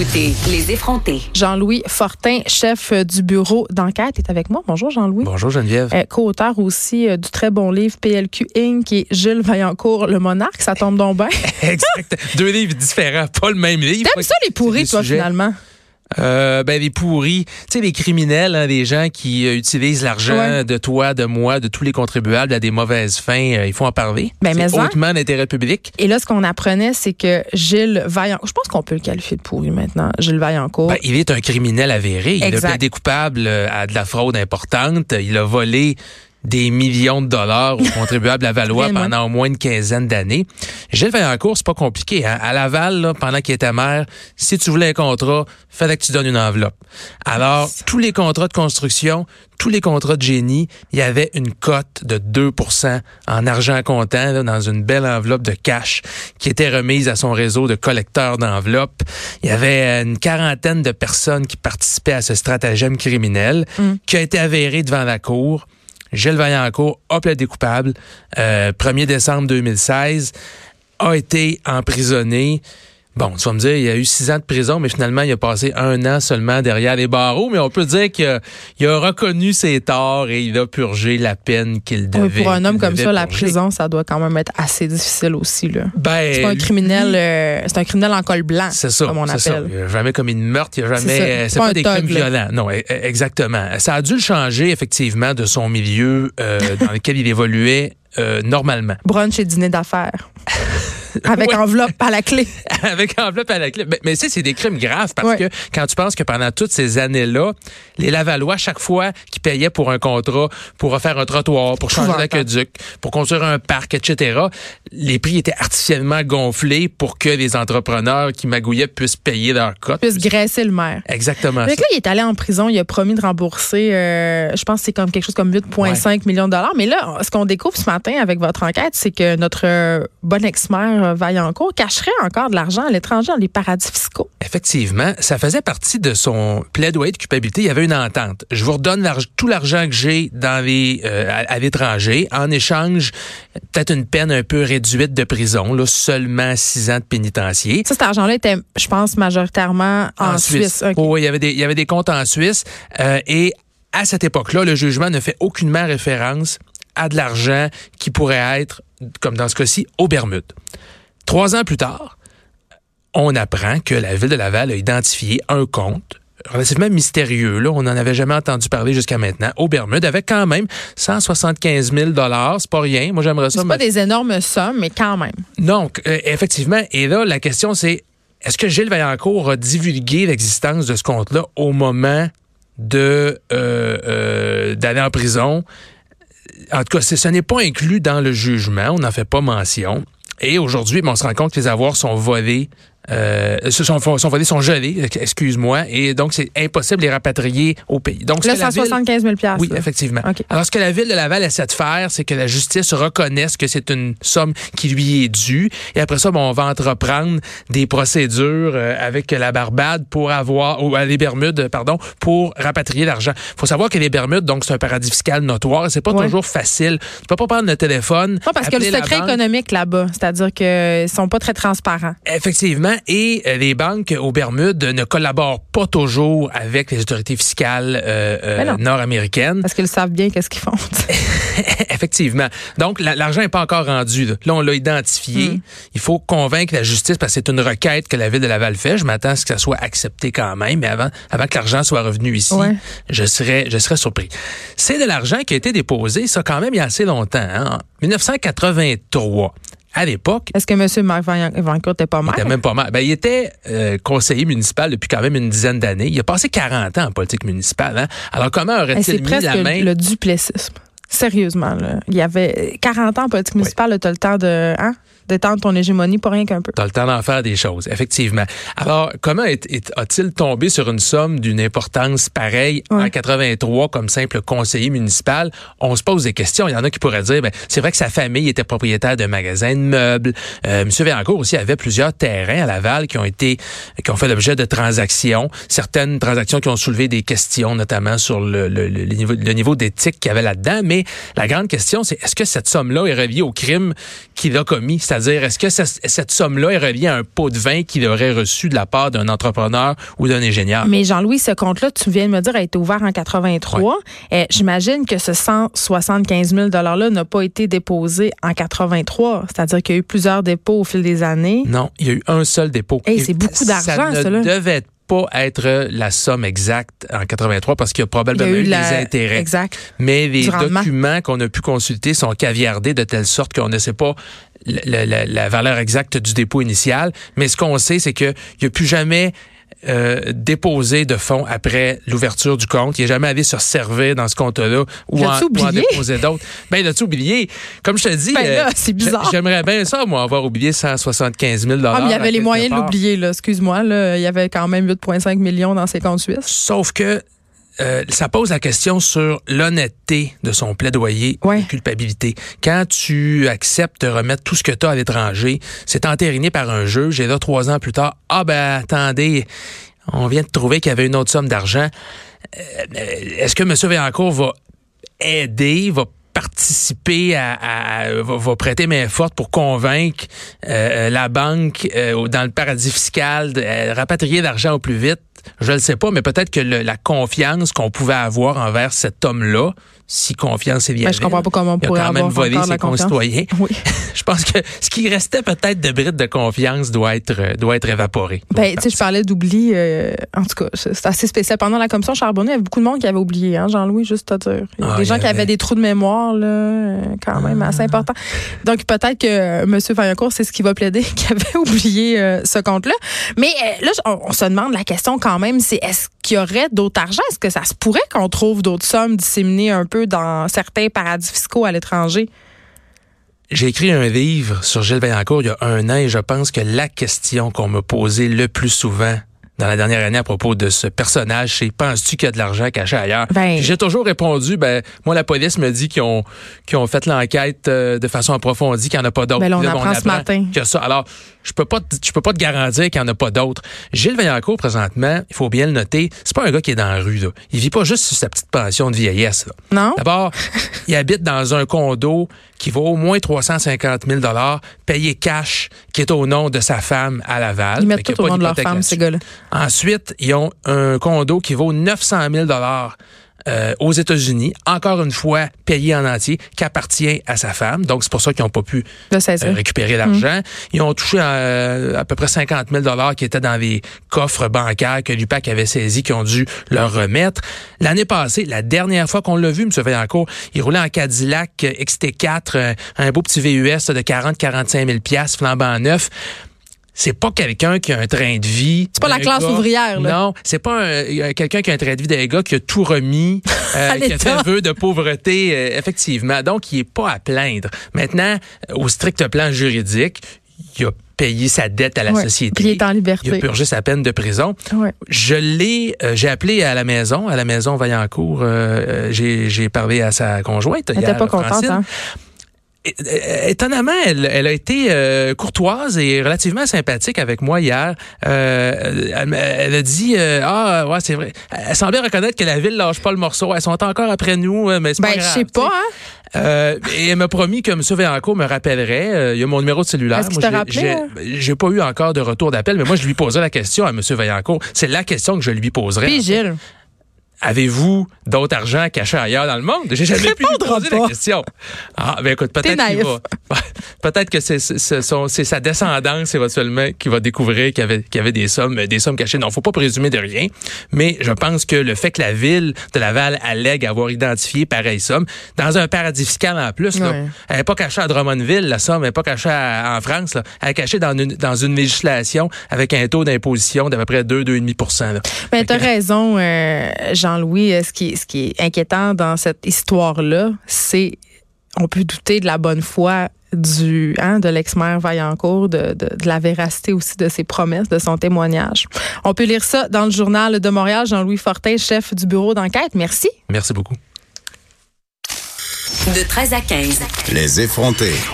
écoutez Les effrontés. Jean-Louis Fortin, chef du bureau d'enquête, est avec moi. Bonjour Jean-Louis. Bonjour Geneviève. Euh, Co-auteur aussi euh, du très bon livre PLQ Inc. qui est Gilles Vaillancourt, le monarque. Ça tombe donc bien. exact. Deux livres différents, pas le même livre. T'aimes ça les pourris, toi, finalement? Euh, ben les pourris, tu sais les criminels, hein, des gens qui euh, utilisent l'argent Ouais. de toi, de moi, de tous les contribuables à des mauvaises fins, euh, il faut en parler. Ben, mais c'est en. hautement d'intérêt public. Et là, ce qu'on apprenait, c'est que Gilles Vaillancourt, je pense qu'on peut le qualifier de pourri maintenant, Gilles Vaillancourt. Ben, il est un criminel avéré. Il Exact. a plaidé coupable à de la fraude importante. Il a volé des millions de dollars aux contribuables à Valois pendant au moins une quinzaine d'années. Gilles Vaillancourt, c'est pas compliqué. Hein? À Laval, là, pendant qu'il était maire, si tu voulais un contrat, fallait que tu donnes une enveloppe. Alors, tous les contrats de construction, tous les contrats de génie, il y avait une cote de 2% en argent comptant là, dans une belle enveloppe de cash qui était remise à son réseau de collecteurs d'enveloppes. Il y avait euh, une quarantaine de personnes qui participaient à ce stratagème criminel Mm. qui a été avéré devant la cour. Gilles Vaillancourt a plaidé coupable. Euh, 1er décembre 2016, a été emprisonné. Bon, tu vas me dire, il y a eu six ans de prison, mais finalement, il a passé un an seulement derrière les barreaux. Mais on peut dire qu'il a, il a reconnu ses torts et il a purgé la peine qu'il devait. Oui, pour un homme comme ça, la prison, ça doit quand même être assez difficile aussi. Là. Ben, C'est pas un criminel, euh, c'est un criminel en col blanc, C'est ça, comme on c'est ça. appelle. Il a jamais commis de meurtre, il a C'est jamais. euh, C'est pas des crimes violents. Non, e- e- exactement. Ça a dû le changer effectivement de son milieu euh, dans lequel il évoluait euh, normalement. Brunch et dîner d'affaires. Avec Ouais. enveloppe à la clé. Avec enveloppe à la clé. Mais, mais tu sais, c'est des crimes graves parce Ouais. que quand tu penses que pendant toutes ces années-là, les Lavallois, chaque fois qu'ils payaient pour un contrat, pour refaire un trottoir, pour changer l'aqueduc, pour construire un parc, etc., les prix étaient artificiellement gonflés pour que les entrepreneurs qui magouillaient puissent payer leur cote. Puisse graisser le maire. Exactement. Que là, il est allé en prison, il a promis de rembourser, euh, je pense que c'est comme quelque chose comme 8,5 millions de dollars. Mais là, ce qu'on découvre ce matin avec votre enquête, c'est que notre euh, bon ex-maire euh, Vaillancourt cacherait encore de l'argent à l'étranger dans les paradis fiscaux. Effectivement, ça faisait partie de son plaidoyer de culpabilité. Il y avait une entente. Je vous redonne tout l'argent que j'ai dans les euh, à, à l'étranger. En échange, peut-être une peine un peu réduite de prison, là, seulement six ans de pénitencier. Ça, cet argent-là était, je pense, majoritairement en, Suisse. Oh, oui, il y avait des il y avait des comptes en Suisse euh, et à cette époque-là, le jugement ne fait aucunement référence à de l'argent qui pourrait être, comme dans ce cas-ci, aux Bermudes. Trois ans plus tard, on apprend que la ville de Laval a identifié un compte relativement mystérieux. Là, on n'en avait jamais entendu parler jusqu'à maintenant. Aux Bermudes, avec quand même 175 000 C'est pas rien. Moi, j'aimerais ça. C'est pas des énormes sommes, mais quand même. non, euh, effectivement. Et là, la question, c'est est-ce que Gilles Vaillancourt a divulgué l'existence de ce compte-là au moment de euh, euh, d'aller en prison? En tout cas, ce n'est pas inclus dans le jugement. On n'en fait pas mention. Et aujourd'hui, ben, on se rend compte que les avoirs sont volés. Euh, sont, sont volés, sont gelés, excuse-moi, et donc c'est impossible de les rapatrier au pays. Donc, ville- 175 000 oui, là. effectivement. Alors, ce que la ville de Laval essaie de faire, c'est que la justice reconnaisse que c'est une somme qui lui est due. Et après ça, bon, on va entreprendre des procédures euh, avec la Barbade pour avoir, ou euh, les Bermudes, pardon, pour rapatrier l'argent. faut savoir que les Bermudes, donc, c'est un paradis fiscal notoire. et C'est pas Ouais. toujours facile. Tu peux pas prendre le téléphone. Non, parce que le secret économique là-bas, c'est-à-dire qu'ils sont pas très transparents. Effectivement, et euh, les banques aux Bermudes ne collaborent pas toujours avec les autorités fiscales euh, euh, nord-américaines. Parce qu'ils savent bien qu'est-ce qu'ils font. Effectivement. Donc, la- l'argent n'est pas encore rendu. Là, Là, on l'a identifié. Mm. Il faut convaincre la justice parce que c'est une requête que la ville de Laval fait. Je m'attends à ce que ça soit accepté quand même. Mais avant, avant que l'argent soit revenu ici, Ouais. je serais, je serais surpris. C'est de l'argent qui a été déposé, ça, quand même, il y a assez longtemps. hein. En 1983. À l'époque, Est-ce que M. Marc Vaillancourt n'était pas il maire? était même pas mal. Ben, il était euh, conseiller municipal depuis quand même une dizaine d'années. Il a passé 40 ans en politique municipale. Hein? Alors, comment aurait-il mis la main... le duplessisme. Sérieusement, là. Il y avait 40 ans en politique municipale, tu as le temps de, hein, d'étendre ton hégémonie pour rien qu'un peu. T'as le temps d'en faire des choses, effectivement. Alors, comment a-t-il tombé sur une somme d'une importance pareille Ouais. en 83 comme simple conseiller municipal? On se pose des questions. Il y en a qui pourraient dire, ben, c'est vrai que sa famille était propriétaire d'un magasin de meubles. Euh, Monsieur Vaillancourt aussi avait plusieurs terrains à Laval qui ont été, qui ont fait l'objet de transactions. Certaines transactions qui ont soulevé des questions, notamment sur le- le niveau, le niveau d'éthique qu'il y avait là-dedans. Mais la grande question, c'est est-ce que cette somme-là est reliée au crime qu'il a commis? C'est-à-dire C'est-à-dire, est-ce que cette somme-là est reliée à un pot de vin qu'il aurait reçu de la part d'un entrepreneur ou d'un ingénieur? Mais Jean-Louis, ce compte-là, tu viens de me dire, a été ouvert en 83. et J'imagine que ce 175 000 $-là n'a pas été déposé en 83. C'est-à-dire qu'il y a eu plusieurs dépôts au fil des années. Non, il y a eu un seul dépôt. Et c'est beaucoup d'argent, ça. ne devait pas être la somme exacte en 83 parce qu'il y a probablement eu, des intérêts. Exact. Mais les documents qu'on a pu consulter sont caviardés de telle sorte qu'on ne sait pas la, valeur exacte du dépôt initial. Mais ce qu'on sait, c'est qu'il n'y a plus jamais euh, déposé de fonds après l'ouverture du compte. Il n'est jamais allé se servir dans ce compte-là ou, en, déposer d'autres. Ben, il a oublié? Comme je te dis, ben là, c'est bizarre. J'aimerais bien ça, moi, avoir oublié 175 000 Ah, mais il y avait les moyens de l'oublier, là. Excuse-moi, là. Il y avait quand même 8,5 millions dans ses comptes suisses. Sauf que euh, ça pose la question sur l'honnêteté de son plaidoyer de culpabilité. Quand tu acceptes de remettre tout ce que tu as à l'étranger, c'est entériné par un juge et là, trois ans plus tard, ah ben attendez, on vient de trouver qu'il y avait une autre somme d'argent. Euh, est-ce que M. Vaillancourt va aider, va participer à, va, prêter main forte pour convaincre euh, la banque dans le paradis fiscal de rapatrier l'argent au plus vite? Je ne le sais pas, mais peut-être que la confiance qu'on pouvait avoir envers cet homme-là, si confiance est bien. Ben, je comprends pas comment on pourrait quand même volé ses concitoyens. Oui. je pense que ce qui restait peut-être de brides de confiance doit être doit être évaporé. Ben, tu sais, je parlais d'oubli. Euh, en tout cas, c'est assez spécial. Pendant la commission Charbonnet, il y avait beaucoup de monde qui avait oublié, hein, Jean-Louis, juste à dire. Il y a ah, des gens qui avaient des trous de mémoire, là, euh, quand même assez importants. Donc peut-être que euh, M. Fayancourt, c'est ce qui va plaider, qui avait oublié ce compte-là. Mais là, on, se demande la question quand même, c'est est-ce qu'il y aurait d'autres argent? Est-ce que ça se pourrait qu'on trouve d'autres sommes disséminées un peu dans certains paradis fiscaux à l'étranger? J'ai écrit un livre sur Gilles Vaillancourt il y a un an et je pense que la question qu'on me posait le plus souvent dans la dernière année à propos de ce personnage, c'est penses-tu qu'il y a de l'argent caché ailleurs? Ben, J'ai toujours répondu, ben moi la police me dit qu'ils ont, qu'ils ont fait l'enquête euh, de façon approfondie, qu'il n'y en a pas d'autres. Ben on, apprend ce matin. ça. Alors, je peux pas, je peux pas te garantir qu'il n'y en a pas d'autres. Gilles Vaillancourt, présentement, il faut bien le noter, c'est pas un gars qui est dans la rue. Là. Il vit pas juste sur sa petite pension de vieillesse. Là. Non? D'abord, il habite dans un condo qui vaut au moins 350 000 payé cash, qui est au nom de sa femme à Laval. Ils mettent tout au nom de leur femme, ces gars-là. Ensuite, ils ont un condo qui vaut 900 000 euh, aux États-Unis, encore une fois payé en entier, qui appartient à sa femme. Donc, c'est pour ça qu'ils n'ont pas pu euh, récupérer l'argent. Mm. Ils ont touché euh, à peu près 50 000 qui étaient dans les coffres bancaires que l'UPAC avait saisis, qui ont dû leur remettre. L'année passée, la dernière fois qu'on l'a vu, M. Vaillancourt, il roulait en Cadillac XT4, un beau petit VUS de 40-45 000 flambant neuf c'est pas quelqu'un qui a un train de vie. C'est pas la classe ouvrière, là. Non, c'est pas quelqu'un qui a un train de vie d'un gars qui a tout remis, euh, qui a fait vœu de pauvreté, euh, effectivement. Donc, il est pas à plaindre. Maintenant, au strict plan juridique, il a payé sa dette à la société. il est en liberté. Il a purgé sa peine de prison. Je l'ai, euh, j'ai appelé à la maison, à la maison Vaillancourt. j'ai parlé à sa conjointe. Elle n'était pas contente, hein? Étonnamment, elle, elle, a été euh, courtoise et relativement sympathique avec moi hier. Euh, elle, a dit euh, ah ouais c'est vrai. Elle semblait reconnaître que la ville lâche pas le morceau. Elles sont encore après nous, mais c'est ben, pas grave. je sais pas. Hein? et elle m'a promis que M. Véancourt me rappellerait. il y a mon numéro de cellulaire. Est-ce hein? J'ai pas eu encore de retour d'appel, mais moi je lui poserai la question à M. Vaillancourt. C'est la question que je lui poserai. Puis Gilles. Avez-vous d'autres argent caché ailleurs dans le monde? J'ai jamais pu poser la question. Ah, ben écoute, peut-être qu'il va. Peut-être que c'est sa descendance éventuellement qui va découvrir qu'il y avait, qu'il y avait des sommes, des sommes cachées. Non, faut pas présumer de rien. Mais je pense que le fait que la ville de Laval allègue avoir identifié pareille somme, dans un paradis fiscal en plus, là, elle n'est pas cachée à Drummondville, la somme, elle n'est pas cachée en France, là. elle est cachée dans une, dans une législation avec un taux d'imposition d'à peu près 2-2,5% Ben, tu as raison, euh, Jean-Louis. Ce qui, ce qui est inquiétant dans cette histoire-là, c'est on peut douter de la bonne foi du hein, de l'ex-maire Vaillancourt, de, de, de, la véracité aussi de ses promesses, de son témoignage. On peut lire ça dans le journal de Montréal, Jean-Louis Fortin, chef du bureau d'enquête. Merci. Merci beaucoup. De 13 à 15. Les effrontés.